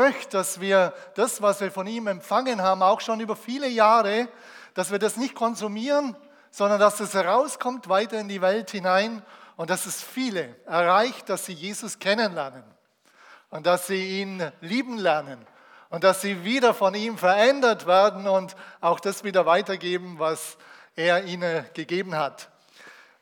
möchte, dass wir das, was wir von ihm empfangen haben, auch schon über viele Jahre, dass wir das nicht konsumieren, sondern dass es herauskommt weiter in die Welt hinein und dass es viele erreicht, dass sie Jesus kennenlernen und dass sie ihn lieben lernen und dass sie wieder von ihm verändert werden und auch das wieder weitergeben, was er ihnen gegeben hat.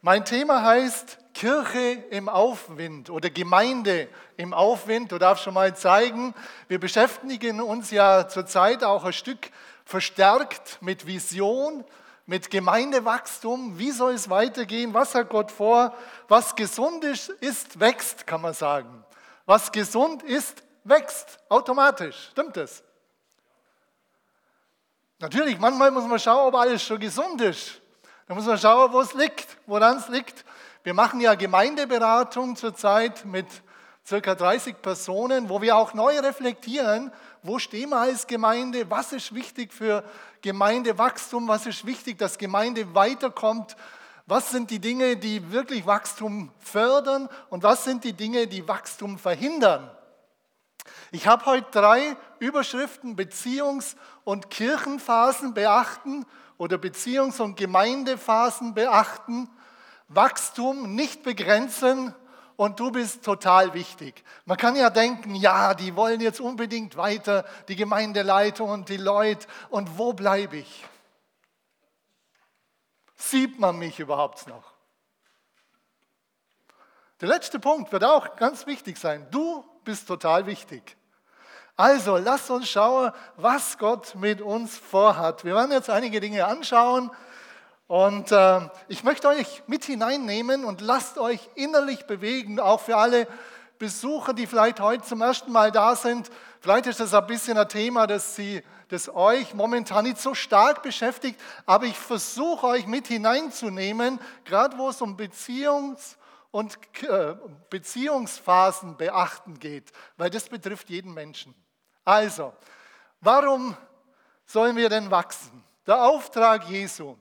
Mein Thema heißt Kirche im Aufwind oder Gemeinde im Aufwind. Du darfst schon mal zeigen, wir beschäftigen uns ja zurzeit auch ein Stück verstärkt mit Vision, mit Gemeindewachstum. Wie soll es weitergehen? Was hat Gott vor? Was gesund ist, ist wächst, kann man sagen. Was gesund ist, wächst automatisch. Stimmt das? Natürlich, manchmal muss man schauen, ob alles schon gesund ist. Da muss man schauen, wo es liegt, woran es liegt. Wir machen ja Gemeindeberatung zurzeit mit circa 30 Personen, wo wir auch neu reflektieren, wo stehen wir als Gemeinde, was ist wichtig für Gemeindewachstum, was ist wichtig, dass Gemeinde weiterkommt, was sind die Dinge, die wirklich Wachstum fördern und was sind die Dinge, die Wachstum verhindern. Ich habe heute drei Überschriften, Beziehungs- und Kirchenphasen beachten oder Beziehungs- und Gemeindephasen beachten, Wachstum nicht begrenzen und du bist total wichtig. Man kann ja denken, ja, die wollen jetzt unbedingt weiter, die Gemeindeleitung und die Leute, und wo bleibe ich? Sieht man mich überhaupt noch? Der letzte Punkt wird auch ganz wichtig sein. Du bist total wichtig. Also, lasst uns schauen, was Gott mit uns vorhat. Wir werden jetzt einige Dinge anschauen und äh, ich möchte euch mit hineinnehmen und lasst euch innerlich bewegen, auch für alle Besucher, die vielleicht heute zum ersten Mal da sind. Vielleicht ist das ein bisschen ein Thema, das, sie, das euch momentan nicht so stark beschäftigt, aber ich versuche euch mit hineinzunehmen, gerade wo es um Beziehungs- und äh, Beziehungsphasen beachten geht, weil das betrifft jeden Menschen. Also, warum sollen wir denn wachsen? Der Auftrag Jesu.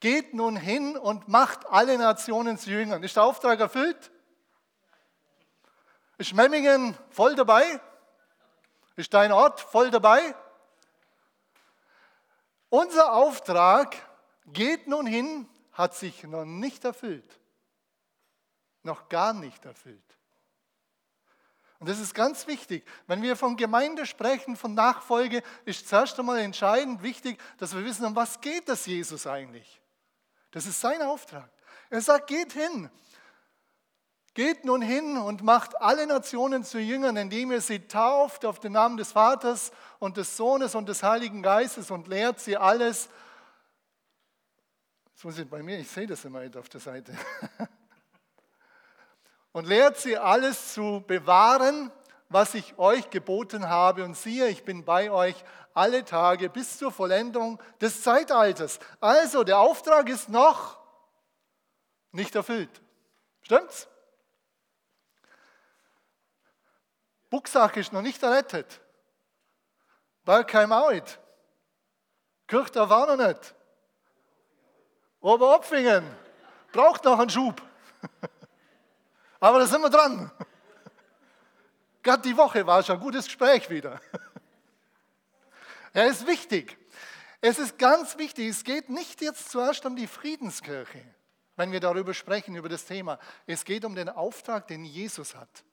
Geht nun hin und macht alle Nationen zu Jüngern. Ist der Auftrag erfüllt? Ist Memmingen voll dabei? Ist dein Ort voll dabei? Unser Auftrag, geht nun hin, hat sich noch nicht erfüllt. Noch gar nicht erfüllt. Und das ist ganz wichtig. Wenn wir von Gemeinde sprechen, von Nachfolge, ist zuerst einmal entscheidend wichtig, dass wir wissen, um was geht das Jesus eigentlich? Das ist sein Auftrag. Er sagt, geht hin. Geht nun hin und macht alle Nationen zu Jüngern, indem ihr sie tauft auf den Namen des Vaters und des Sohnes und des Heiligen Geistes und lehrt sie alles. Das muss ich bei mir, ich sehe das immer auf der Seite. und lehrt sie alles zu bewahren, was ich euch geboten habe. Und siehe, ich bin bei euch alle Tage bis zur Vollendung des Zeitalters. Also, der Auftrag ist noch nicht erfüllt. Stimmt's? Buchsach ist noch nicht errettet. Bergheim auch nicht. Kirchdorf war noch nicht. Oberopfingen braucht noch einen Schub. Aber da sind wir dran. Gerade die Woche war schon ein gutes Gespräch wieder. Er ist wichtig. Es ist ganz wichtig. Es geht nicht jetzt zuerst um die Friedenskirche, wenn wir darüber sprechen, über das Thema. Es geht um den Auftrag, den Jesus hat.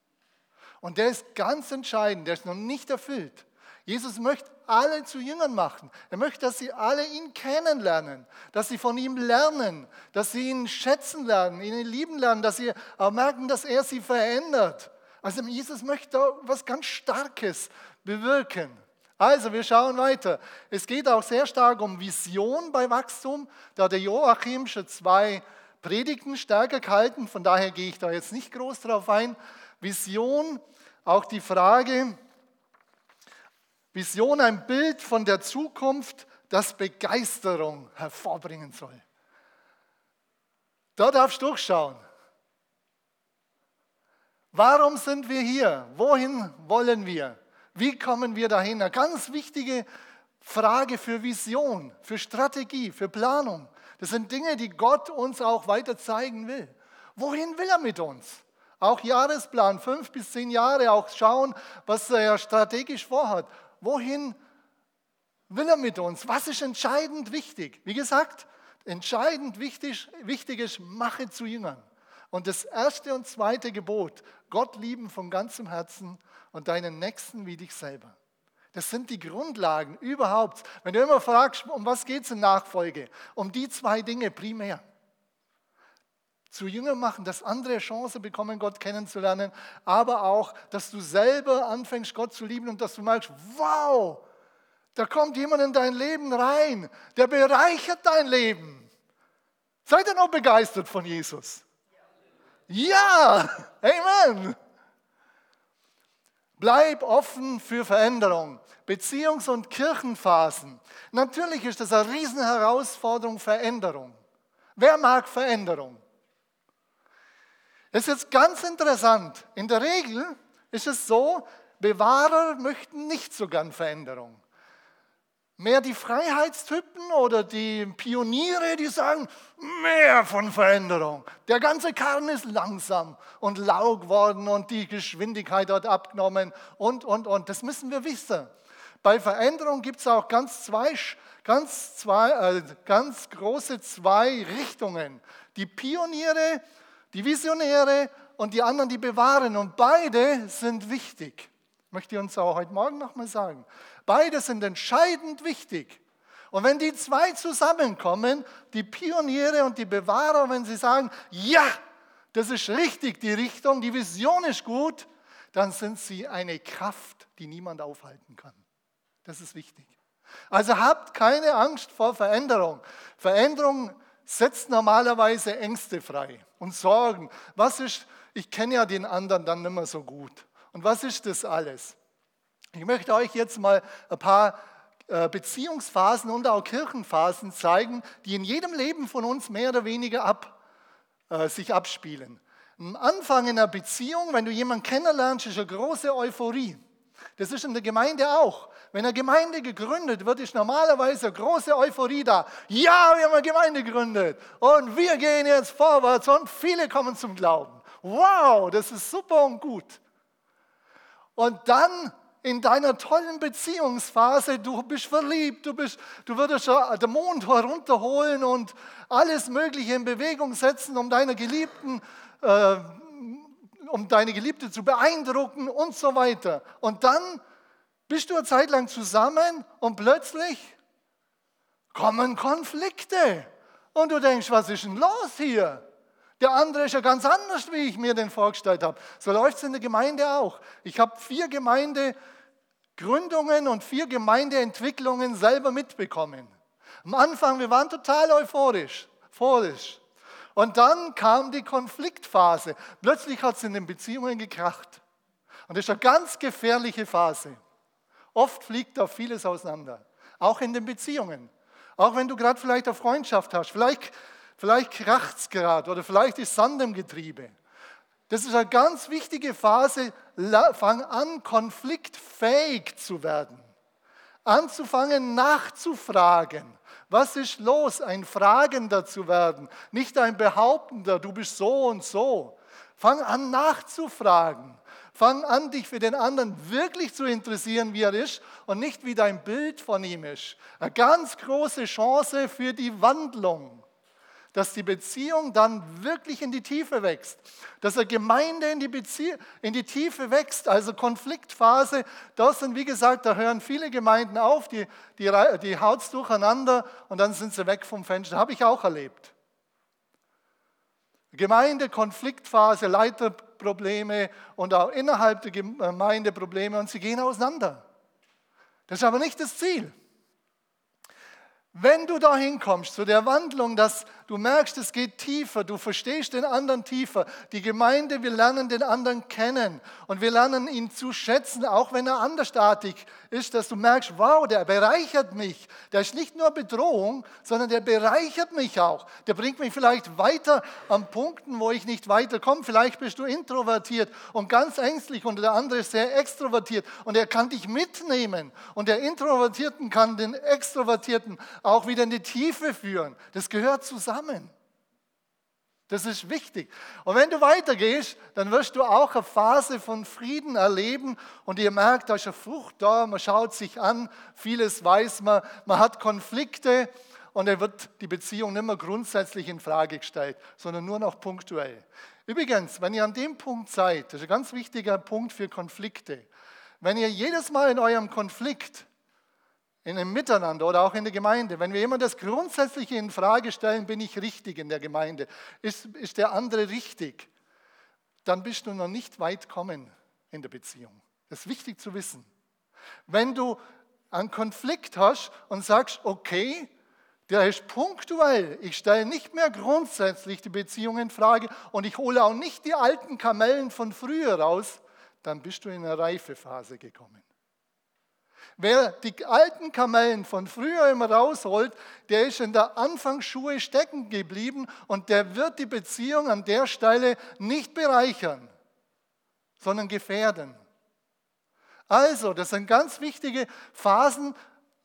Und der ist ganz entscheidend. Der ist noch nicht erfüllt. Jesus möchte alle zu Jüngern machen. Er möchte, dass sie alle ihn kennenlernen, dass sie von ihm lernen, dass sie ihn schätzen lernen, ihn lieben lernen, dass sie auch merken, dass er sie verändert. Also Jesus möchte was ganz Starkes bewirken. Also, wir schauen weiter. Es geht auch sehr stark um Vision bei Wachstum. Da hat der Joachim schon zwei Predigten stärker gehalten, von daher gehe ich da jetzt nicht groß drauf ein. Vision, auch die Frage, Vision ein Bild von der Zukunft, das Begeisterung hervorbringen soll. Da darfst du durchschauen. Warum sind wir hier? Wohin wollen wir? Wie kommen wir dahin? Eine ganz wichtige Frage für Vision, für Strategie, für Planung. Das sind Dinge, die Gott uns auch weiter zeigen will. Wohin will er mit uns? Auch Jahresplan, fünf bis zehn Jahre, auch schauen, was er strategisch vorhat. Wohin will er mit uns? Was ist entscheidend wichtig? Wie gesagt, entscheidend wichtig, wichtig ist, mache zu Jüngern. Und das erste und zweite Gebot, Gott lieben von ganzem Herzen und deinen Nächsten wie dich selber. Das sind die Grundlagen überhaupt. Wenn du immer fragst, um was geht es in Nachfolge? Um die zwei Dinge primär. Zu Jünger machen, dass andere Chance bekommen, Gott kennenzulernen, aber auch, dass du selber anfängst, Gott zu lieben und dass du merkst, wow, da kommt jemand in dein Leben rein, der bereichert dein Leben. Seid ihr noch begeistert von Jesus? Ja, Amen. Bleib offen für Veränderung. Beziehungs- und Kirchenphasen. Natürlich ist das eine Riesenherausforderung, Veränderung. Wer mag Veränderung? Es ist jetzt ganz interessant. In der Regel ist es so, Bewahrer möchten nicht so gern Veränderung. Mehr die Freiheitstypen oder die Pioniere, die sagen, mehr von Veränderung. Der ganze Karren ist langsam und lau geworden und die Geschwindigkeit hat abgenommen und, und, und. Das müssen wir wissen. Bei Veränderung gibt es auch ganz, zwei, ganz, zwei, äh, ganz große zwei Richtungen. Die Pioniere, die Visionäre und die anderen, die bewahren. Und beide sind wichtig. Möchte ich uns auch heute Morgen nochmal sagen. Beide sind entscheidend wichtig. Und wenn die zwei zusammenkommen, die Pioniere und die Bewahrer, wenn sie sagen, ja, das ist richtig, die Richtung, die Vision ist gut, dann sind sie eine Kraft, die niemand aufhalten kann. Das ist wichtig. Also habt keine Angst vor Veränderung. Veränderung setzt normalerweise Ängste frei und Sorgen. Was ist, ich kenne ja den anderen dann nicht mehr so gut. Und was ist das alles? Ich möchte euch jetzt mal ein paar äh, Beziehungsphasen und auch Kirchenphasen zeigen, die in jedem Leben von uns mehr oder weniger ab, äh, sich abspielen. Am Anfang einer Beziehung, wenn du jemanden kennenlernst, ist eine große Euphorie. Das ist in der Gemeinde auch. Wenn eine Gemeinde gegründet wird, ist normalerweise eine große Euphorie da. Ja, wir haben eine Gemeinde gegründet und wir gehen jetzt vorwärts und viele kommen zum Glauben. Wow, das ist super und gut. Und dann in deiner tollen Beziehungsphase, du bist verliebt, du, bist, du würdest den Mond herunterholen und alles Mögliche in Bewegung setzen, um deine Geliebten, äh, um deine Geliebte zu beeindrucken und so weiter. Und dann bist du eine Zeit lang zusammen und plötzlich kommen Konflikte. Und du denkst, was ist denn los hier? Der andere ist ja ganz anders, wie ich mir den vorgestellt habe. So läuft es in der Gemeinde auch. Ich habe vier Gemeinde, Gründungen und vier Gemeindeentwicklungen selber mitbekommen. Am Anfang, wir waren total euphorisch, euphorisch. Und dann kam die Konfliktphase. Plötzlich hat es in den Beziehungen gekracht. Und das ist eine ganz gefährliche Phase. Oft fliegt da vieles auseinander. Auch in den Beziehungen. Auch wenn du gerade vielleicht eine Freundschaft hast. Vielleicht, vielleicht kracht es gerade oder vielleicht ist Sand im Getriebe. Das ist eine ganz wichtige Phase. Fang an, konfliktfähig zu werden. Anzufangen, nachzufragen. Was ist los? Ein Fragender zu werden, nicht ein Behauptender, du bist so und so. Fang an, nachzufragen. Fang an, dich für den anderen wirklich zu interessieren, wie er ist und nicht wie dein Bild von ihm ist. Eine ganz große Chance für die Wandlung dass die Beziehung dann wirklich in die Tiefe wächst. Dass eine Gemeinde in die, Bezie in die Tiefe wächst, also Konfliktphase. Das sind, wie gesagt, da hören viele Gemeinden auf, die, die, die haut es durcheinander und dann sind sie weg vom Fenster. Habe ich auch erlebt. Gemeinde, Konfliktphase, Leiterprobleme und auch innerhalb der Gemeinde Probleme und sie gehen auseinander. Das ist aber nicht das Ziel. Wenn du dahin kommst zu der Wandlung, dass du merkst, es geht tiefer, du verstehst den anderen tiefer. Die Gemeinde, wir lernen den anderen kennen und wir lernen ihn zu schätzen, auch wenn er andersartig ist, dass du merkst, wow, der bereichert mich. Der ist nicht nur Bedrohung, sondern der bereichert mich auch. Der bringt mich vielleicht weiter an Punkten, wo ich nicht weiterkomme. Vielleicht bist du introvertiert und ganz ängstlich und der andere ist sehr extrovertiert und er kann dich mitnehmen und der Introvertierten kann den Extrovertierten auch wieder in die Tiefe führen. Das gehört zusammen. Das ist wichtig. Und wenn du weitergehst, dann wirst du auch eine Phase von Frieden erleben und ihr merkt, da ist eine Frucht da, man schaut sich an, vieles weiß man, man hat Konflikte und er wird die Beziehung nicht mehr grundsätzlich in Frage gestellt, sondern nur noch punktuell. Übrigens, wenn ihr an dem Punkt seid, das ist ein ganz wichtiger Punkt für Konflikte, wenn ihr jedes Mal in eurem Konflikt in einem Miteinander oder auch in der Gemeinde, wenn wir immer das Grundsätzliche in Frage stellen, bin ich richtig in der Gemeinde, ist, ist der andere richtig, dann bist du noch nicht weit kommen in der Beziehung. Das ist wichtig zu wissen. Wenn du einen Konflikt hast und sagst, okay, der ist punktuell, ich stelle nicht mehr grundsätzlich die Beziehung in Frage und ich hole auch nicht die alten Kamellen von früher raus, dann bist du in eine Reifephase gekommen. Wer die alten Kamellen von früher immer rausholt, der ist in der Anfangsschuhe stecken geblieben und der wird die Beziehung an der Stelle nicht bereichern, sondern gefährden. Also, das sind ganz wichtige Phasen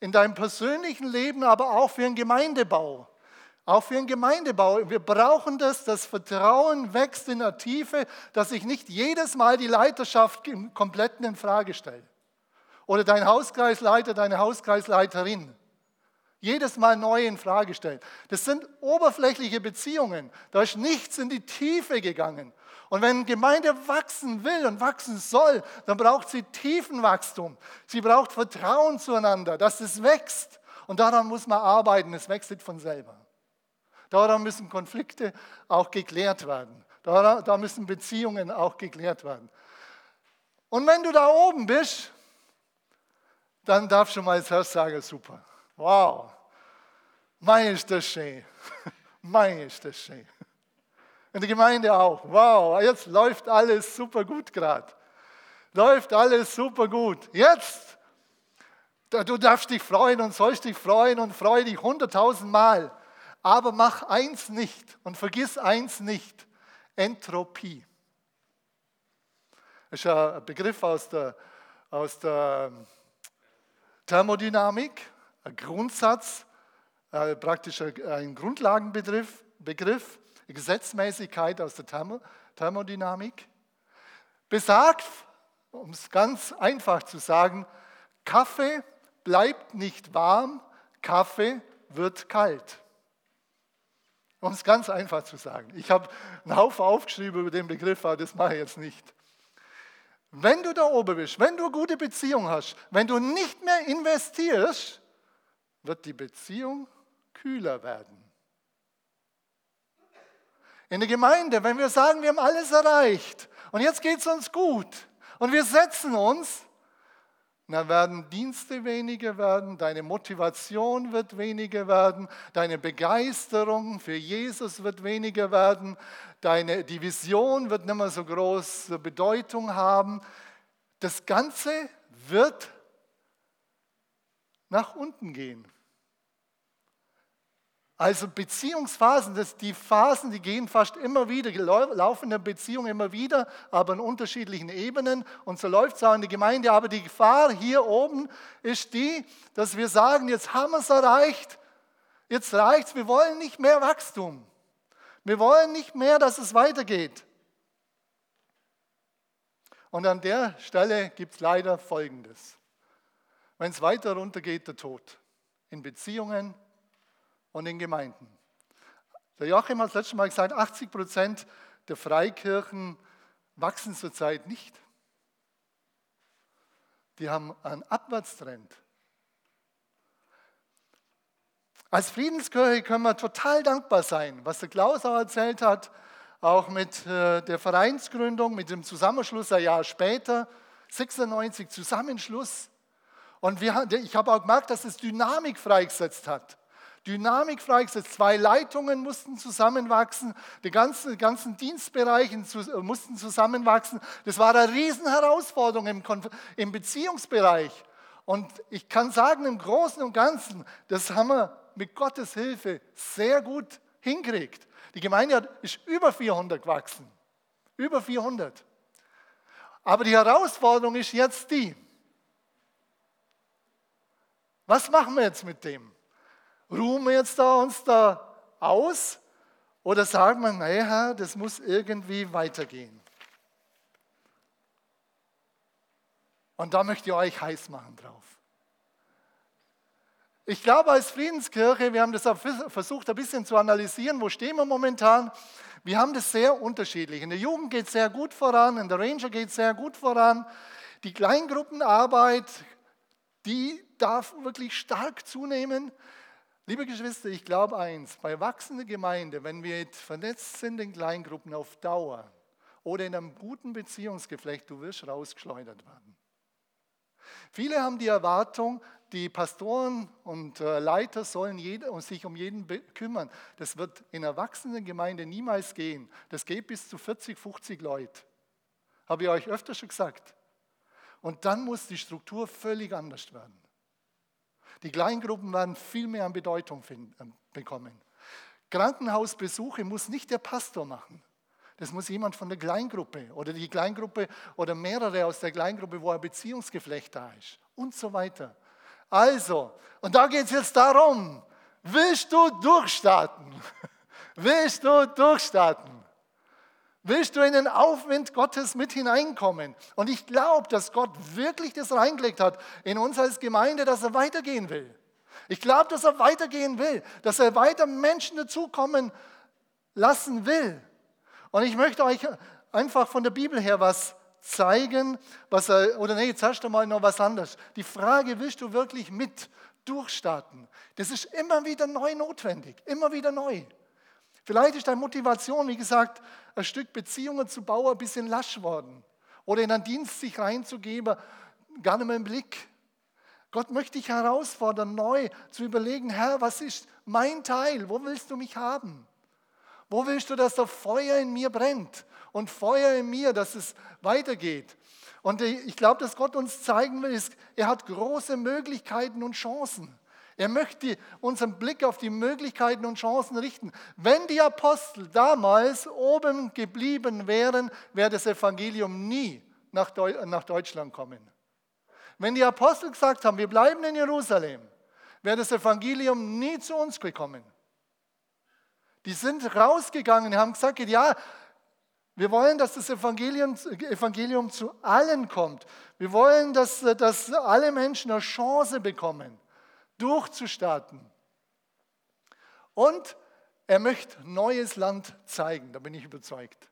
in deinem persönlichen Leben, aber auch für den Gemeindebau. Auch für den Gemeindebau. Wir brauchen das, das Vertrauen wächst in der Tiefe, dass ich nicht jedes Mal die Leiterschaft im Kompletten in Frage stelle. Oder dein Hauskreisleiter, deine Hauskreisleiterin. Jedes Mal neu in Frage stellen. Das sind oberflächliche Beziehungen. Da ist nichts in die Tiefe gegangen. Und wenn Gemeinde wachsen will und wachsen soll, dann braucht sie Tiefenwachstum. Sie braucht Vertrauen zueinander, dass es wächst. Und daran muss man arbeiten. Es wächst nicht von selber. Daran müssen Konflikte auch geklärt werden. Da müssen Beziehungen auch geklärt werden. Und wenn du da oben bist, dann darfst du mal als Herz sagen, super, wow, mein ist das schön, mein ist das schön. In der Gemeinde auch, wow, jetzt läuft alles super gut gerade. Läuft alles super gut. Jetzt, du darfst dich freuen und sollst dich freuen und freu dich hunderttausend Mal. Aber mach eins nicht und vergiss eins nicht, Entropie. Das ist ein Begriff aus der, aus der Thermodynamik, ein Grundsatz, äh, praktisch ein Grundlagenbegriff, Begriff, Gesetzmäßigkeit aus der Thermodynamik, besagt, um es ganz einfach zu sagen, Kaffee bleibt nicht warm, Kaffee wird kalt. Um es ganz einfach zu sagen. Ich habe einen Haufen aufgeschrieben über den Begriff, aber das mache ich jetzt nicht. Wenn du da oben bist, wenn du eine gute Beziehung hast, wenn du nicht mehr investierst, wird die Beziehung kühler werden. In der Gemeinde, wenn wir sagen, wir haben alles erreicht und jetzt geht es uns gut und wir setzen uns, dann werden Dienste weniger werden, deine Motivation wird weniger werden, deine Begeisterung für Jesus wird weniger werden, deine, die Vision wird nicht mehr so große Bedeutung haben. Das Ganze wird nach unten gehen. Also Beziehungsphasen, das die Phasen, die gehen fast immer wieder, laufen in der Beziehung immer wieder, aber in unterschiedlichen Ebenen. Und so läuft es auch in der Gemeinde. Aber die Gefahr hier oben ist die, dass wir sagen, jetzt haben wir es erreicht, jetzt reicht es, wir wollen nicht mehr Wachstum. Wir wollen nicht mehr, dass es weitergeht. Und an der Stelle gibt es leider Folgendes. Wenn es weiter runtergeht, der Tod. In Beziehungen, und in Gemeinden. Der Joachim hat das letzte Mal gesagt, 80 Prozent der Freikirchen wachsen zurzeit nicht. Die haben einen Abwärtstrend. Als Friedenskirche können wir total dankbar sein, was der Klaus auch erzählt hat, auch mit äh, der Vereinsgründung, mit dem Zusammenschluss ein Jahr später, 96 Zusammenschluss. Und wir, ich habe auch gemerkt, dass es Dynamik freigesetzt hat. Dynamik freigesetzt. Zwei Leitungen mussten zusammenwachsen, die ganzen, ganzen Dienstbereiche äh, mussten zusammenwachsen. Das war eine Riesenherausforderung im, im Beziehungsbereich. Und ich kann sagen, im Großen und Ganzen, das haben wir mit Gottes Hilfe sehr gut hingekriegt. Die Gemeinde ist über 400 gewachsen. Über 400. Aber die Herausforderung ist jetzt die. Was machen wir jetzt mit dem? Ruhen wir jetzt da uns da aus Oder sagt man, naja, das muss irgendwie weitergehen. Und da möchte ich euch heiß machen drauf. Ich glaube, als Friedenskirche, wir haben das versucht ein bisschen zu analysieren, wo stehen wir momentan. Wir haben das sehr unterschiedlich. In der Jugend geht es sehr gut voran, in der Ranger geht es sehr gut voran. Die Kleingruppenarbeit, die darf wirklich stark zunehmen. Liebe Geschwister, ich glaube eins, bei wachsender Gemeinde, wenn wir vernetzt sind in Kleingruppen auf Dauer oder in einem guten Beziehungsgeflecht, du wirst rausgeschleudert werden. Viele haben die Erwartung, die Pastoren und äh, Leiter sollen sich um jeden kümmern. Das wird in Erwachsenengemeinde niemals gehen. Das geht bis zu 40, 50 Leute. Habe ich euch öfter schon gesagt. Und dann muss die Struktur völlig anders werden. Die Kleingruppen werden viel mehr an Bedeutung finden, äh, bekommen. Krankenhausbesuche muss nicht der Pastor machen. Das muss jemand von der Kleingruppe oder die Kleingruppe oder mehrere aus der Kleingruppe, wo ein Beziehungsgeflecht da ist und so weiter. Also, und da geht es jetzt darum, willst du durchstarten? Willst du durchstarten? Willst du in den Aufwind Gottes mit hineinkommen? Und ich glaube, dass Gott wirklich das reingelegt hat in uns als Gemeinde, dass er weitergehen will. Ich glaube, dass er weitergehen will, dass er weiter Menschen dazukommen lassen will. Und ich möchte euch einfach von der Bibel her was zeigen, was er, oder nee, jetzt hast du mal noch was anderes. Die Frage, willst du wirklich mit durchstarten? Das ist immer wieder neu notwendig, immer wieder neu. Vielleicht ist deine Motivation, wie gesagt, ein Stück Beziehungen zu bauen, ein bisschen lasch worden. Oder in einen Dienst sich reinzugeben, gar nicht mehr im Blick. Gott möchte dich herausfordern, neu zu überlegen, Herr, was ist mein Teil? Wo willst du mich haben? Wo willst du, dass das Feuer in mir brennt? Und Feuer in mir, dass es weitergeht. Und ich glaube, dass Gott uns zeigen will, er hat große Möglichkeiten und Chancen. Er möchte unseren Blick auf die Möglichkeiten und Chancen richten. Wenn die Apostel damals oben geblieben wären, wäre das Evangelium nie nach, Deutschland kommen. Wenn die Apostel gesagt haben, wir bleiben in Jerusalem, wäre das Evangelium nie zu uns gekommen. Die sind rausgegangen, haben gesagt, ja, wir wollen, dass das Evangelium, Evangelium zu allen kommt. Wir wollen, dass, dass alle Menschen eine Chance bekommen, durchzustarten. Und er möchte neues Land zeigen, da bin ich überzeugt.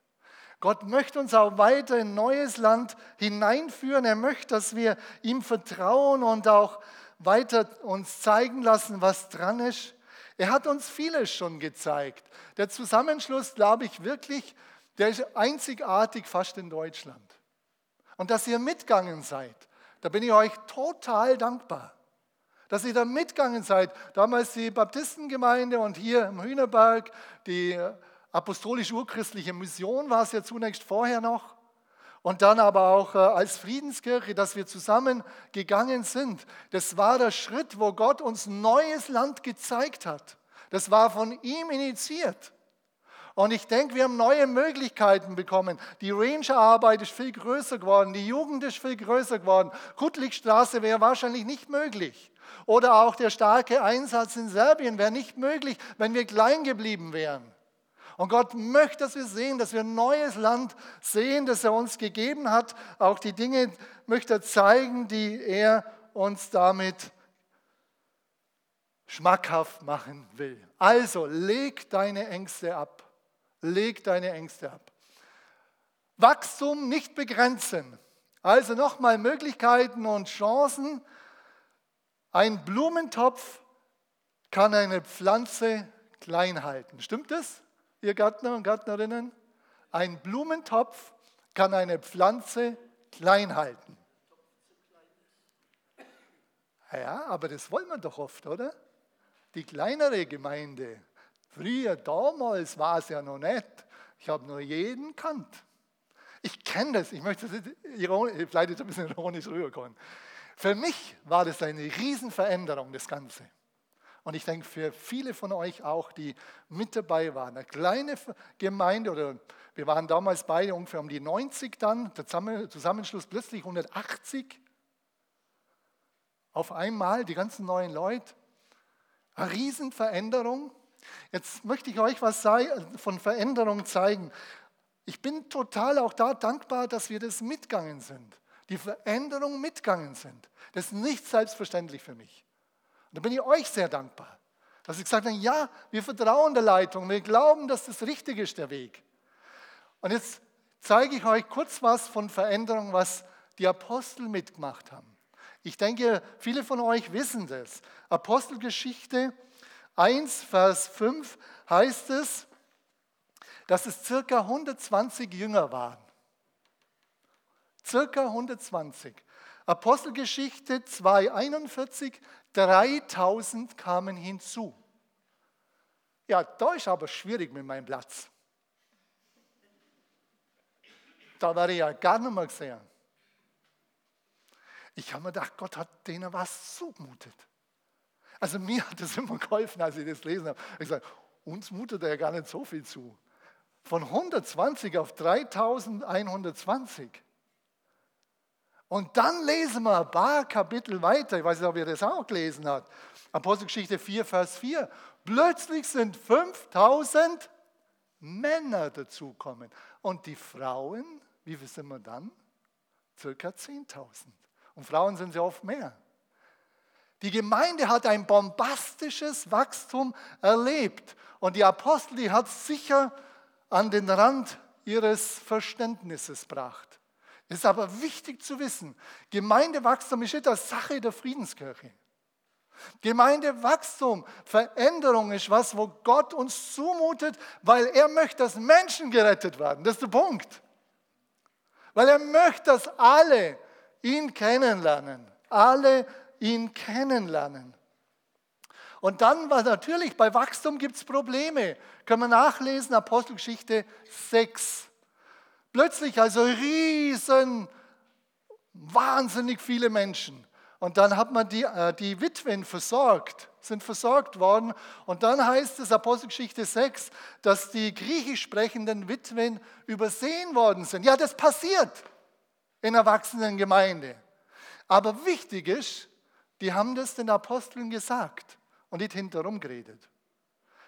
Gott möchte uns auch weiter in neues Land hineinführen. Er möchte, dass wir ihm vertrauen und auch weiter uns zeigen lassen, was dran ist. Er hat uns vieles schon gezeigt. Der Zusammenschluss, glaube ich wirklich, der ist einzigartig fast in Deutschland. Und dass ihr mitgegangen seid, da bin ich euch total dankbar. Dass ihr da mitgegangen seid. Damals die Baptistengemeinde und hier im Hühnerberg die apostolisch-urchristliche Mission war es ja zunächst vorher noch. Und dann aber auch äh, als Friedenskirche, dass wir zusammen gegangen sind. Das war der Schritt, wo Gott uns neues Land gezeigt hat. Das war von ihm initiiert. Und ich denke, wir haben neue Möglichkeiten bekommen. Die Rangerarbeit ist viel größer geworden, die Jugend ist viel größer geworden. Kuttlikstraße wäre wahrscheinlich nicht möglich. Oder auch der starke Einsatz in Serbien wäre nicht möglich, wenn wir klein geblieben wären. Und Gott möchte, dass wir sehen, dass wir ein neues Land sehen, das er uns gegeben hat. Auch die Dinge möchte er zeigen, die er uns damit schmackhaft machen will. Also leg deine Ängste ab. Leg deine Ängste ab. Wachstum nicht begrenzen. Also nochmal Möglichkeiten und Chancen. Ein Blumentopf kann eine Pflanze klein halten. Stimmt das? ihr Gärtner und Gärtnerinnen? Ein Blumentopf kann eine Pflanze klein halten. Ja, aber das wollen wir doch oft, oder? Die kleinere Gemeinde. Früher, damals war es ja noch nicht. Ich habe nur jeden kannt. Ich kenne das, ich möchte das ironisch, vielleicht jetzt ein bisschen ironisch rüberkommen. Für mich war das eine Riesenveränderung, das Ganze. Und ich denke für viele von euch auch, die mit dabei waren. Eine kleine Gemeinde, oder wir waren damals beide ungefähr um die 90 dann, der Zusammenschluss plötzlich 180. Auf einmal die ganzen neuen Leute. Eine Riesenveränderung. jetzt möchte ich euch was von Veränderung zeigen. Ich bin total auch da dankbar, dass wir das mitgegangen sind. Die Veränderung mitgegangen sind. Das ist nicht selbstverständlich für mich. Und da bin ich euch sehr dankbar, dass ich gesagt habe, ja, wir vertrauen der Leitung, wir glauben, dass das richtig ist, der Weg. Und jetzt zeige ich euch kurz was von Veränderung, was die Apostel mitgemacht haben. Ich denke, viele von euch wissen das. Apostelgeschichte 1, Vers 5 heißt es, dass es circa 120 Jünger waren. Circa 120. Apostelgeschichte 2, 41, 3000 kamen hinzu. Ja, da ist aber schwierig mit meinem Platz. Da wäre ich ja gar nicht mehr gesehen. Ich habe mir gedacht, Gott hat denen was zugemutet. Also mir hat das immer geholfen, als ich das lesen habe. Ich sage, uns mutet er ja gar nicht so viel zu. Von 120 auf 3120. Und dann lesen wir ein paar Kapitel weiter. Ich weiß nicht, ob ihr das auch gelesen habt. Apostelgeschichte 4, Vers 4. Plötzlich sind 5000 Männer dazukommen. Und die Frauen, wie viel sind wir dann? Circa 10.000. Und Frauen sind sehr oft mehr. Die Gemeinde hat ein bombastisches Wachstum erlebt. Und die Apostel, die hat sicher an den Rand ihres Verständnisses gebracht. Es ist aber wichtig zu wissen, Gemeindewachstum ist nicht eine Sache der Friedenskirche. Gemeindewachstum, Veränderung ist was, wo Gott uns zumutet, weil er möchte, dass Menschen gerettet werden. Das ist der Punkt. Weil er möchte, dass alle ihn kennenlernen. Alle ihn kennenlernen. Und dann war natürlich, bei Wachstum gibt es Probleme. Können wir nachlesen, Apostelgeschichte 6. Plötzlich also riesen, wahnsinnig viele Menschen. Und dann hat man die, äh, die Witwen versorgt, sind versorgt worden. Und dann heißt es, Apostelgeschichte 6, dass die griechisch sprechenden Witwen übersehen worden sind. Ja, das passiert in erwachsenen Gemeinde. Aber wichtig ist, die haben das den Aposteln gesagt und nicht hinterherum geredet.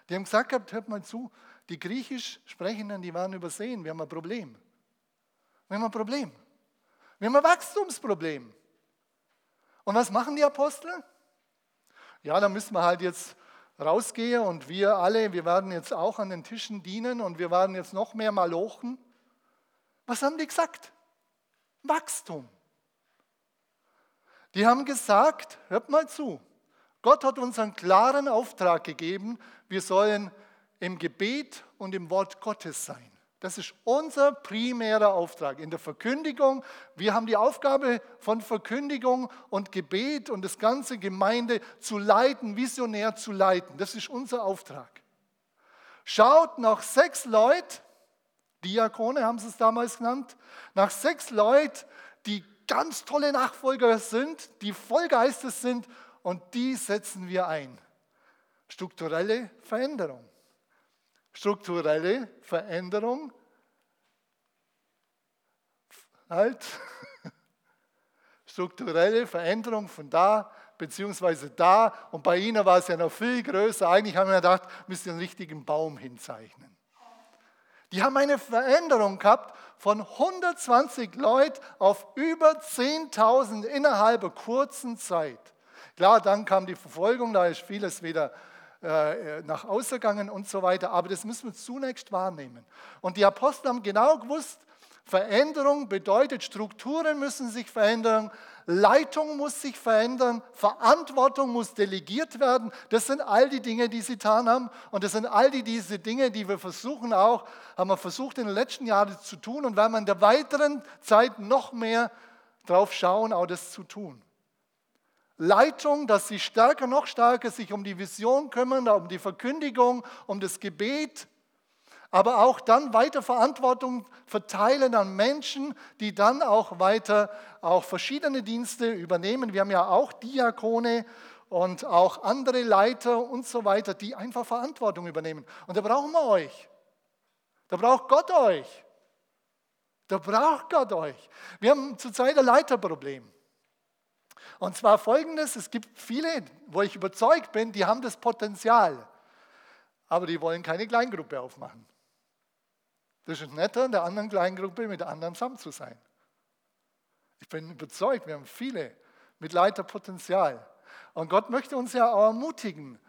Die haben gesagt, hört mal zu, die griechisch Sprechenden, die waren übersehen, wir haben ein Problem. Wir haben ein Problem. Wir haben ein Wachstumsproblem. Und was machen die Apostel? Ja, da müssen wir halt jetzt rausgehen und wir alle, wir werden jetzt auch an den Tischen dienen und wir werden jetzt noch mehr malochen. Was haben die gesagt? Wachstum. Die haben gesagt, hört mal zu, Gott hat uns einen klaren Auftrag gegeben, wir sollen im Gebet und im Wort Gottes sein. Das ist unser primärer Auftrag in der Verkündigung. Wir haben die Aufgabe von Verkündigung und Gebet und das ganze Gemeinde zu leiten, visionär zu leiten. Das ist unser Auftrag. Schaut nach sechs Leuten, Diakone haben sie es damals genannt, nach sechs Leuten, die ganz tolle Nachfolger sind, die Vollgeistes sind und die setzen wir ein. Strukturelle Veränderung strukturelle Veränderung halt strukturelle Veränderung von da beziehungsweise da und bei ihnen war es ja noch viel größer. Eigentlich haben wir gedacht, müsst ihr einen richtigen Baum hinzeichnen. Die haben eine Veränderung gehabt von 120 Leuten auf über 10.000 innerhalb kurzen Zeit. Klar, dann kam die Verfolgung, da ist vieles wieder äh, nach ausgegangen und so weiter. Aber das müssen wir zunächst wahrnehmen. Und die Apostel haben genau gewusst, Veränderung bedeutet, Strukturen müssen sich verändern, Leitung muss sich verändern, Verantwortung muss delegiert werden. Das sind all die Dinge, die sie getan haben. Und das sind all die, diese Dinge, die wir versuchen auch, haben wir versucht in den letzten Jahren zu tun und werden wir in der weiteren Zeit noch mehr drauf schauen, auch das zu tun. Leitung, dass sie stärker, noch stärker sich um die Vision kümmern, um die Verkündigung, um das Gebet, aber auch dann weiter Verantwortung verteilen an Menschen, die dann auch weiter auch verschiedene Dienste übernehmen. Wir haben ja auch Diakone und auch andere Leiter und so weiter, die einfach Verantwortung übernehmen. Und da brauchen wir euch. Da braucht Gott euch. Da braucht Gott euch. Wir haben zurzeit ein Leiterproblem. Und zwar folgendes, es gibt viele, wo ich überzeugt bin, die haben das Potenzial. aber die wollen keine Kleingruppe aufmachen. Das ist netter, in der anderen Kleingruppe mit anderen zusammen zu sein. Ich bin überzeugt, wir haben viele mit Leiterpotenzial. Und Gott möchte uns ja auch ermutigen,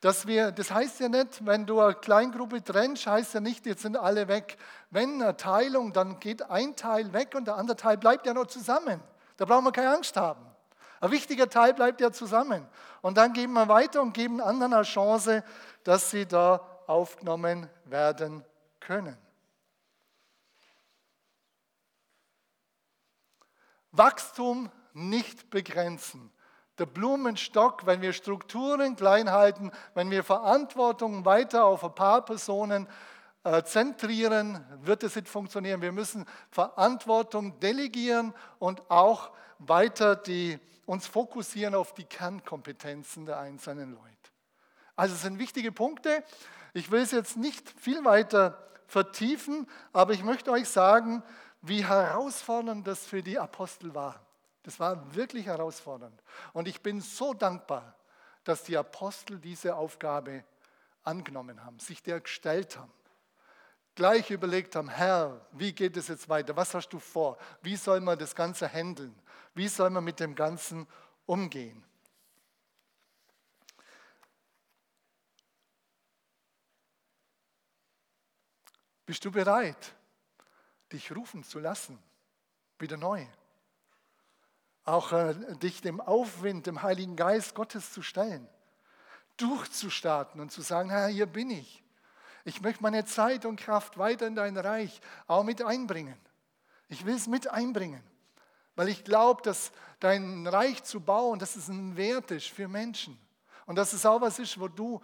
dass wir, das heißt ja nicht, wenn du eine Kleingruppe trennst, heißt ja nicht, jetzt sind alle weg. Wenn eine Teilung, dann geht ein Teil weg und der andere Teil bleibt ja noch zusammen. Da brauchen wir keine Angst haben. Ein wichtiger Teil bleibt ja zusammen. Und dann geben wir weiter und geben anderen eine Chance, dass sie da aufgenommen werden können. Wachstum nicht begrenzen. Der Blumenstock, wenn wir Strukturen klein halten, wenn wir Verantwortung weiter auf ein paar Personen äh, zentrieren, wird es nicht funktionieren. Wir müssen Verantwortung delegieren und auch weiter die, uns fokussieren auf die Kernkompetenzen der einzelnen Leute. Also es sind wichtige Punkte. Ich will es jetzt nicht viel weiter vertiefen, aber ich möchte euch sagen, wie herausfordernd das für die Apostel war. Das war wirklich herausfordernd. Und ich bin so dankbar, dass die Apostel diese Aufgabe angenommen haben, sich der gestellt haben. Gleich überlegt haben, Herr, wie geht es jetzt weiter? Was hast du vor? Wie soll man das Ganze handeln? Wie soll man mit dem Ganzen umgehen? Bist du bereit? dich rufen zu lassen, wieder neu. Auch äh, dich dem Aufwind, dem Heiligen Geist Gottes zu stellen, durchzustarten und zu sagen, Herr, hier bin ich. Ich möchte meine Zeit und Kraft weiter in dein Reich auch mit einbringen. Ich will es mit einbringen, weil ich glaube, dass dein Reich zu bauen, dass es ein Wert ist für Menschen und dass es auch was ist, wo du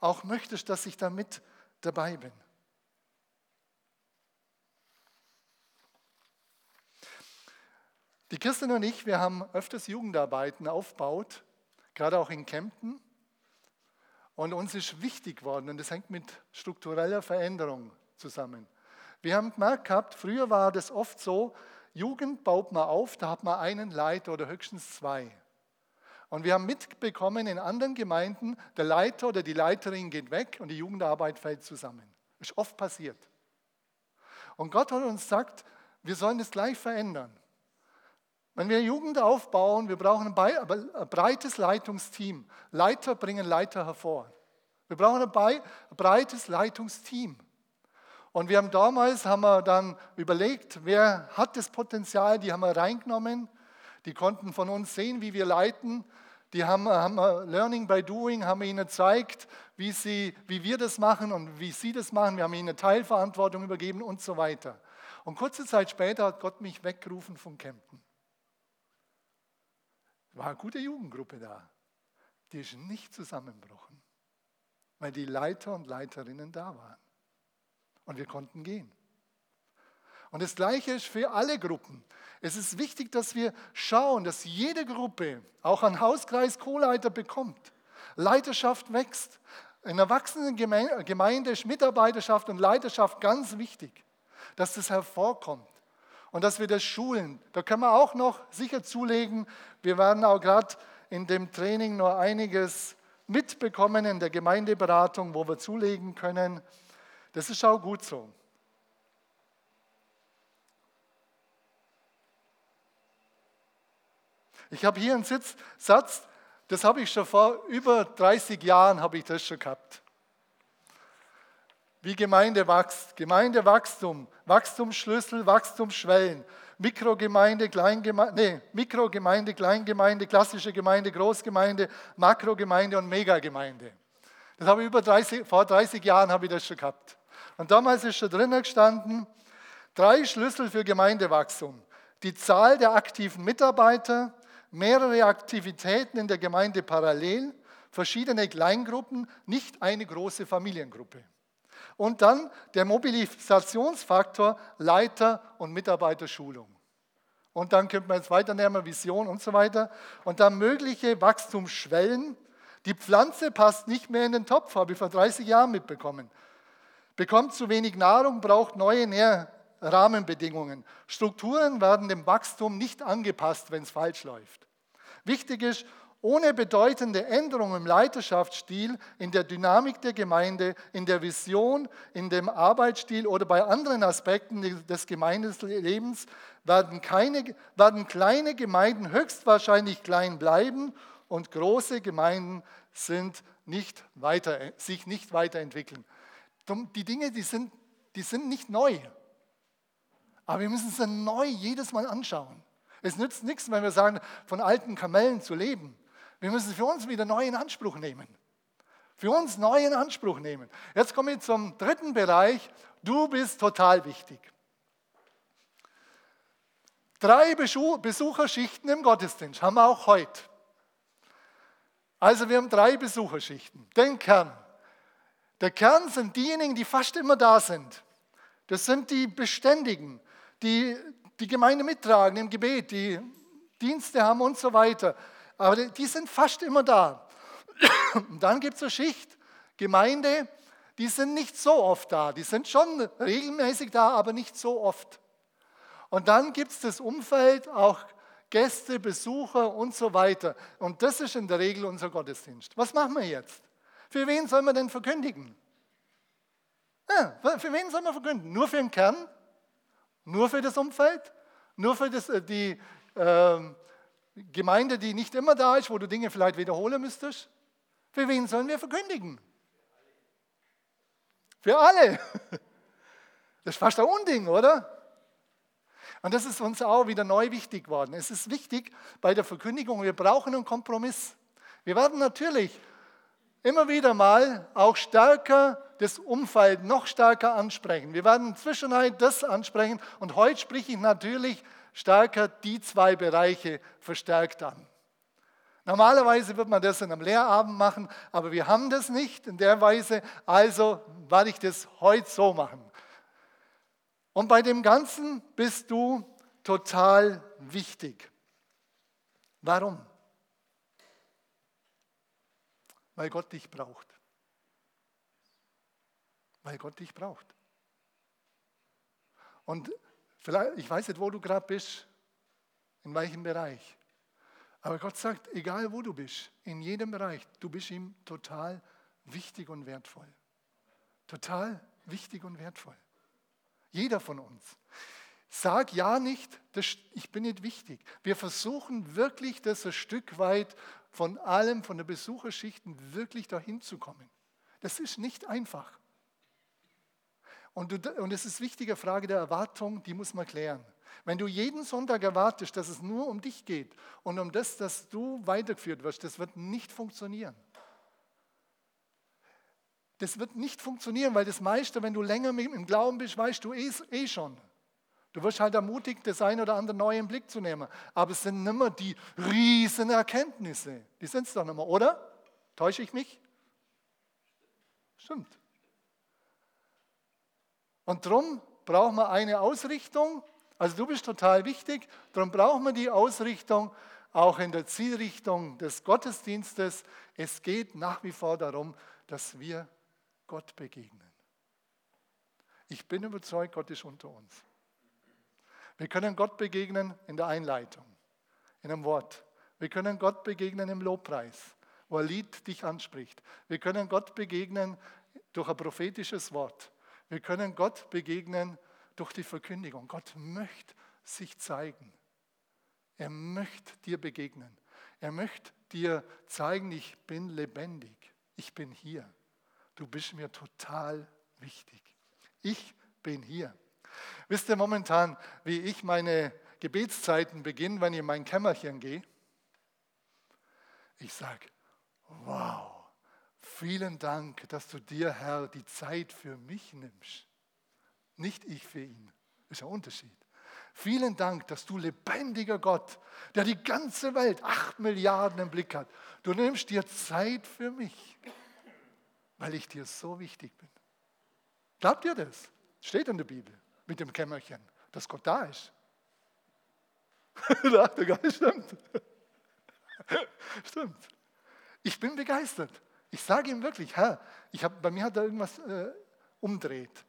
auch möchtest, dass ich da mit dabei bin. Die Kirsten und ich, wir haben öfters Jugendarbeiten aufgebaut, gerade auch in Kempten. Und uns ist wichtig geworden, und das hängt mit struktureller Veränderung zusammen. Wir haben gemerkt gehabt, früher war das oft so, Jugend baut man auf, da hat man einen Leiter oder höchstens zwei. Und wir haben mitbekommen in anderen Gemeinden, der Leiter oder die Leiterin geht weg und die Jugendarbeit fällt zusammen. Ist oft passiert. Und Gott hat uns gesagt, wir sollen das gleich verändern. Wenn wir Jugend aufbauen, wir brauchen ein breites Leitungsteam. Leiter bringen Leiter hervor. Wir brauchen ein breites Leitungsteam. Und wir haben damals, haben wir dann überlegt, wer hat das Potenzial, die haben wir reingenommen. Die konnten von uns sehen, wie wir leiten. Die haben, haben Learning by Doing, haben ihnen gezeigt, wie, sie, wie wir das machen und wie sie das machen. Wir haben ihnen Teilverantwortung übergeben und so weiter. Und kurze Zeit später hat Gott mich weggerufen von Kempten. War eine gute Jugendgruppe da. Die ist nicht zusammengebrochen, weil die Leiter und Leiterinnen da waren. Und wir konnten gehen. Und das Gleiche ist für alle Gruppen. Es ist wichtig, dass wir schauen, dass jede Gruppe auch einen Hauskreis Co-Leiter bekommt. Leiterschaft wächst. In einer wachsenden Gemeinde ist Mitarbeiterschaft und Leiterschaft ganz wichtig, dass das hervorkommt und dass wir das schulen. Da können wir auch noch sicher zulegen. Wir werden auch gerade in dem Training noch einiges mitbekommen in der Gemeindeberatung, wo wir zulegen können. Das ist auch gut so. Ich habe hier einen Satz, das habe ich schon vor über 30 Jahren habe ich das schon gehabt wie Gemeinde wächst. Gemeindewachstum, Wachstumsschlüssel, Wachstumsschwellen. Mikrogemeinde, Kleingemeinde, nee, Mikrogemeinde, Kleingemeinde, klassische Gemeinde, Großgemeinde, Makrogemeinde und Megagemeinde. Das habe ich über 30, vor 30 Jahren habe ich das schon gehabt. Und damals ist schon drinnen gestanden, drei Schlüssel für Gemeindewachstum. Die Zahl der aktiven Mitarbeiter, mehrere Aktivitäten in der Gemeinde parallel, verschiedene Kleingruppen, nicht eine große Familiengruppe. Und dann der Mobilisationsfaktor Leiter- und Mitarbeiterschulung. Und dann könnte man jetzt weiternehmen, Vision und so weiter. Und dann mögliche Wachstumsschwellen. Die Pflanze passt nicht mehr in den Topf, habe ich vor 30 Jahren mitbekommen. Bekommt zu wenig Nahrung, braucht neue Nährrahmenbedingungen. Strukturen werden dem Wachstum nicht angepasst, wenn es falsch läuft. Wichtig ist, ohne bedeutende Änderungen im Leiterschaftsstil, in der Dynamik der Gemeinde, in der Vision, in dem Arbeitsstil oder bei anderen Aspekten des Gemeindelebens werden, keine, werden kleine Gemeinden höchstwahrscheinlich klein bleiben und große Gemeinden sind nicht weiter, sich nicht weiterentwickeln. Die Dinge, die sind, die sind nicht neu. Aber wir müssen sie neu jedes Mal anschauen. Es nützt nichts, wenn wir sagen, von alten Kamellen zu leben. Wir müssen für uns wieder neu in Anspruch nehmen. Für uns neu in Anspruch nehmen. Jetzt komme ich zum dritten Bereich. Du bist total wichtig. Drei Besucherschichten im Gottesdienst haben wir auch heute. Also wir haben drei Besucherschichten. Den Kern. Der Kern sind diejenigen, die fast immer da sind. Das sind die Beständigen, die die Gemeinde mittragen im Gebet, die Dienste haben und so weiter. Aber die sind fast immer da. Und dann gibt es eine Schicht, Gemeinde, die sind nicht so oft da. Die sind schon regelmäßig da, aber nicht so oft. Und dann gibt es das Umfeld, auch Gäste, Besucher und so weiter. Und das ist in der Regel unser Gottesdienst. Was machen wir jetzt? Für wen sollen wir denn verkündigen? Ja, für wen sollen wir verkündigen? Nur für den Kern? Nur für das Umfeld? Nur für das, äh, die äh, Gemeinde, die nicht immer da ist, wo du Dinge vielleicht wiederholen müsstest? Für wen sollen wir verkündigen? Für alle. Das ist fast ein Unding, oder? Und das ist uns auch wieder neu wichtig geworden. Es ist wichtig bei der Verkündigung, wir brauchen einen Kompromiss. Wir werden natürlich immer wieder mal auch stärker das Umfeld noch stärker ansprechen. Wir werden zwischendurch das ansprechen und heute spreche ich natürlich stärker die zwei Bereiche verstärkt an. Normalerweise wird man das in einem Lehrabend machen, aber wir haben das nicht in der Weise, also werde ich das heute so machen. Und bei dem Ganzen bist du total wichtig. Warum? Weil Gott dich braucht. Weil Gott dich braucht. Und vielleicht, ich weiß nicht, wo du gerade bist, in welchem Bereich. Aber Gott sagt, egal wo du bist, in jedem Bereich, du bist ihm total wichtig und wertvoll. Total wichtig und wertvoll. Jeder von uns. Sag ja nicht, das, ich bin nicht wichtig. Wir versuchen wirklich, das ein Stück weit von allem, von der Besucherschichten wirklich dahin zu kommen. Das ist nicht einfach. Und, du, und es ist wichtige Frage der Erwartung, die muss man klären. Wenn du jeden Sonntag erwartest, dass es nur um dich geht und um das, dass du weitergeführt wirst, das wird nicht funktionieren. Das wird nicht funktionieren, weil das meiste, wenn du länger im Glauben bist, weißt du eh, eh schon. Du wirst halt ermutigt, das ein oder andere neu im Blick zu nehmen. Aber es sind nicht mehr die riesen Erkenntnisse. Die sind es doch nicht mehr, oder? Täusche ich mich? Stimmt. Und darum brauchen wir eine Ausrichtung. Also du bist total wichtig. Darum brauchen wir die Ausrichtung auch in der Zielrichtung des Gottesdienstes. Es geht nach wie vor darum, dass wir Gott begegnen. Ich bin überzeugt, Gott ist unter uns. Wir können Gott begegnen in der Einleitung, in einem Wort. Wir können Gott begegnen im Lobpreis, wo ein Lied dich anspricht. Wir können Gott begegnen durch ein prophetisches Wort. Wir können Gott begegnen durch die Verkündigung. Gott möchte sich zeigen. Er möchte dir begegnen. Er möchte dir zeigen, ich bin lebendig. Ich bin hier. Du bist mir total wichtig. Ich bin hier. Wisst ihr momentan, wie ich meine Gebetszeiten beginne, wenn ich in mein Kämmerchen gehe? Ich sage, wow, vielen Dank, dass du dir, Herr, die Zeit für mich nimmst. Nicht ich für ihn. Ist ein Unterschied. Vielen Dank, dass du lebendiger Gott, der die ganze Welt, acht Milliarden im Blick hat, du nimmst dir Zeit für mich, weil ich dir so wichtig bin. Glaubt ihr das? Steht in der Bibel mit dem Kämmerchen, dass Gott da ist. Dachte gar nicht, stimmt. stimmt. Ich bin begeistert. Ich sage ihm wirklich, Herr, ich hab, bei mir hat er irgendwas äh, umdreht.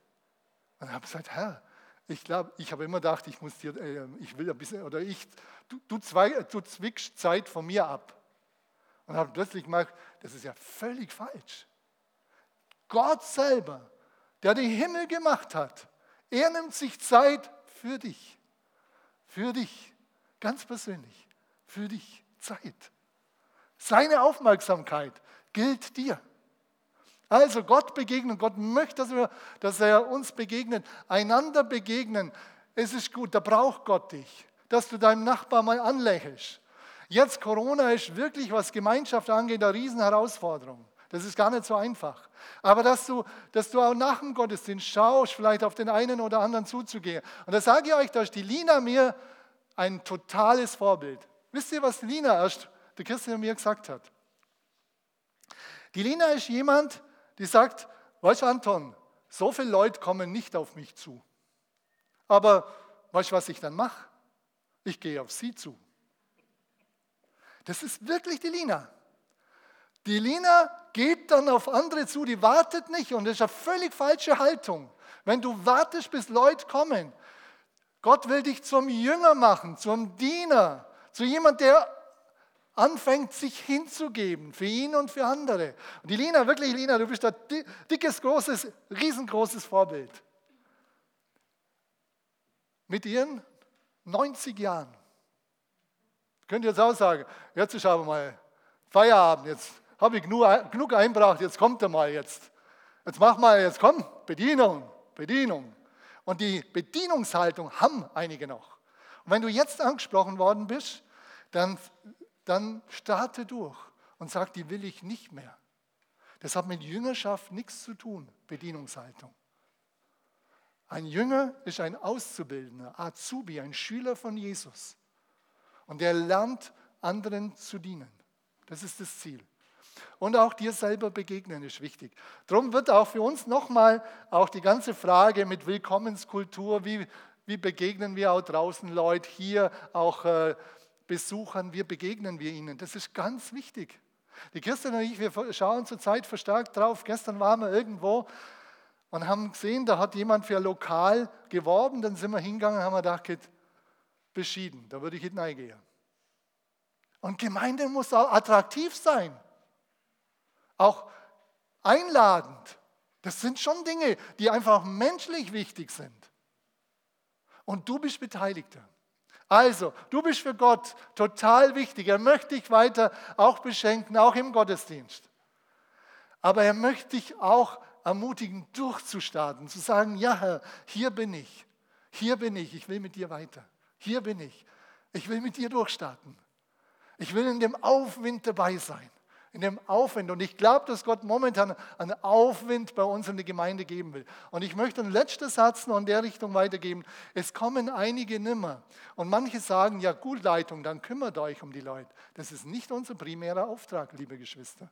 Und ich habe gesagt, Herr, ich glaube, ich habe immer gedacht, ich muss dir, äh, ich will ein bisschen, oder ich, du, du, zwei, du zwickst Zeit von mir ab. Und habe plötzlich gemerkt, das ist ja völlig falsch. Gott selber, der den Himmel gemacht hat, er nimmt sich Zeit für dich. Für dich. Ganz persönlich. Für dich. Zeit. Seine Aufmerksamkeit gilt dir. Also Gott begegnen. Gott möchte, dass, wir, dass er uns begegnet, einander begegnen. Es ist gut, da braucht Gott dich, dass du deinem Nachbar mal anlächelst. Jetzt Corona ist wirklich, was Gemeinschaft angeht, eine Riesenherausforderung. Das ist gar nicht so einfach. Aber dass du, dass du auch nach dem Gottesdienst schaust, vielleicht auf den einen oder anderen zuzugehen. Und da sage ich euch, da ist die Lina mir ein totales Vorbild. Wisst ihr, was Lina erst, der Christian mir gesagt hat? Die Lina ist jemand, die sagt, weißt du Anton, so viele Leute kommen nicht auf mich zu. Aber weißt du, was ich dann mache? Ich gehe auf sie zu. Das ist wirklich die Lina. Die Lina geht dann auf andere zu, die wartet nicht und das ist eine völlig falsche Haltung. Wenn du wartest, bis Leute kommen, Gott will dich zum Jünger machen, zum Diener, zu jemand, der anfängt, sich hinzugeben für ihn und für andere. Und die Lina, wirklich Lina, du bist ein dickes, großes, riesengroßes Vorbild. Mit ihren 90 Jahren. Könnt ihr jetzt auch sagen, jetzt ist aber mal Feierabend, jetzt habe ich genug, einbracht, jetzt kommt er mal jetzt. Jetzt mach mal, jetzt komm, Bedienung, Bedienung. Und die Bedienungshaltung haben einige noch. Und wenn du jetzt angesprochen worden bist, dann, dann starte durch und sag, die will ich nicht mehr. Das hat mit Jüngerschaft nichts zu tun, Bedienungshaltung. Ein Jünger ist ein Auszubildender, Azubi, ein Schüler von Jesus. Und der lernt, anderen zu dienen. Das ist das Ziel. Und auch dir selber begegnen ist wichtig. Darum wird auch für uns nochmal auch die ganze Frage mit Willkommenskultur, wie, wie begegnen wir auch draußen Leute, hier auch äh, Besuchern, wie begegnen wir ihnen. Das ist ganz wichtig. Die Christian und ich, wir schauen zurzeit verstärkt drauf. Gestern waren wir irgendwo und haben gesehen, da hat jemand für Lokal geworben. Dann sind wir hingegangen und haben gedacht, beschieden, da würde ich hineingehen. Und Gemeinde muss auch attraktiv sein, auch einladend. Das sind schon Dinge, die einfach menschlich wichtig sind. Und du bist Beteiligter. Also, du bist für Gott total wichtig. Er möchte dich weiter auch beschenken, auch im Gottesdienst. Aber er möchte dich auch ermutigen, durchzustarten, zu sagen, ja Herr, hier bin ich, hier bin ich, ich will mit dir weiter. Hier bin ich. Ich will mit dir durchstarten. Ich will in dem Aufwind dabei sein. In dem Aufwind. Und ich glaube, dass Gott momentan einen Aufwind bei uns in der Gemeinde geben will. Und ich möchte einen letzten Satz noch in der Richtung weitergeben. Es kommen einige nimmer. Und manche sagen, ja gut, Leitung, dann kümmert euch um die Leute. Das ist nicht unser primärer Auftrag, liebe Geschwister.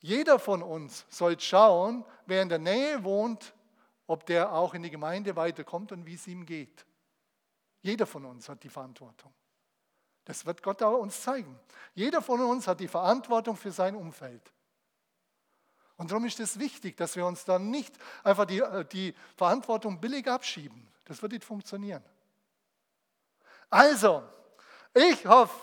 Jeder von uns soll schauen, wer in der Nähe wohnt, ob der auch in die Gemeinde weiterkommt und wie es ihm geht. Jeder von uns hat die Verantwortung. Das wird Gott uns zeigen. Jeder von uns hat die Verantwortung für sein Umfeld. Und darum ist es wichtig, dass wir uns dann nicht einfach die, äh, die Verantwortung billig abschieben. Das wird nicht funktionieren. Also, ich hoffe,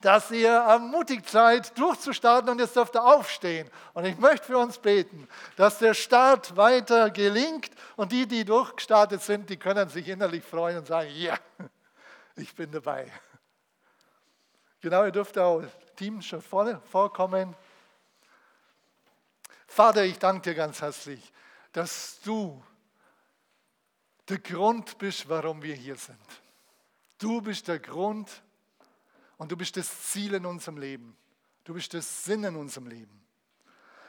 dass ihr ermutigt seid, durchzustarten und jetzt dürft ihr aufstehen. Und ich möchte für uns beten, dass der Start weiter gelingt und die, die durchgestartet sind, die können sich innerlich freuen und sagen, ja, ich bin dabei. Genau, ihr dürft auch Team schon vorkommen. Vater, ich danke dir ganz herzlich, dass du der Grund bist, warum wir hier sind. Du bist der Grund, und du bist das Ziel in unserem Leben. Du bist das Sinn in unserem Leben.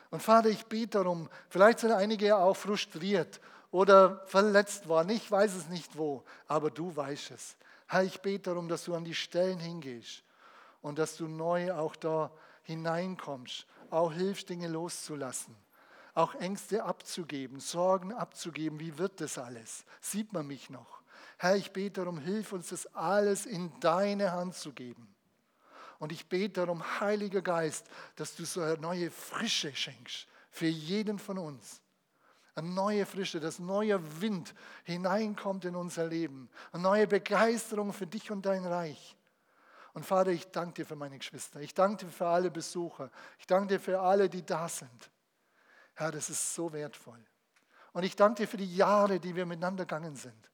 Und Vater, ich bete darum, vielleicht sind einige auch frustriert oder verletzt worden. Ich weiß es nicht wo, aber du weißt es. Herr, ich bete darum, dass du an die Stellen hingehst und dass du neu auch da hineinkommst, auch hilfst, Dinge loszulassen, auch Ängste abzugeben, Sorgen abzugeben. Wie wird das alles? Sieht man mich noch? Herr, ich bete darum, hilf uns das alles in deine Hand zu geben. Und ich bete darum, Heiliger Geist, dass du so eine neue Frische schenkst für jeden von uns. Eine neue Frische, dass neuer Wind hineinkommt in unser Leben. Eine neue Begeisterung für dich und dein Reich. Und Vater, ich danke dir für meine Geschwister. Ich danke dir für alle Besucher. Ich danke dir für alle, die da sind. Herr, das ist so wertvoll. Und ich danke dir für die Jahre, die wir miteinander gegangen sind,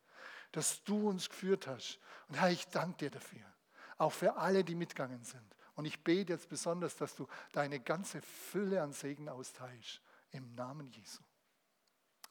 dass du uns geführt hast. Und Herr, ich danke dir dafür. Auch für alle, die mitgegangen sind. Und ich bete jetzt besonders, dass du deine ganze Fülle an Segen austeilst. Im Namen Jesu.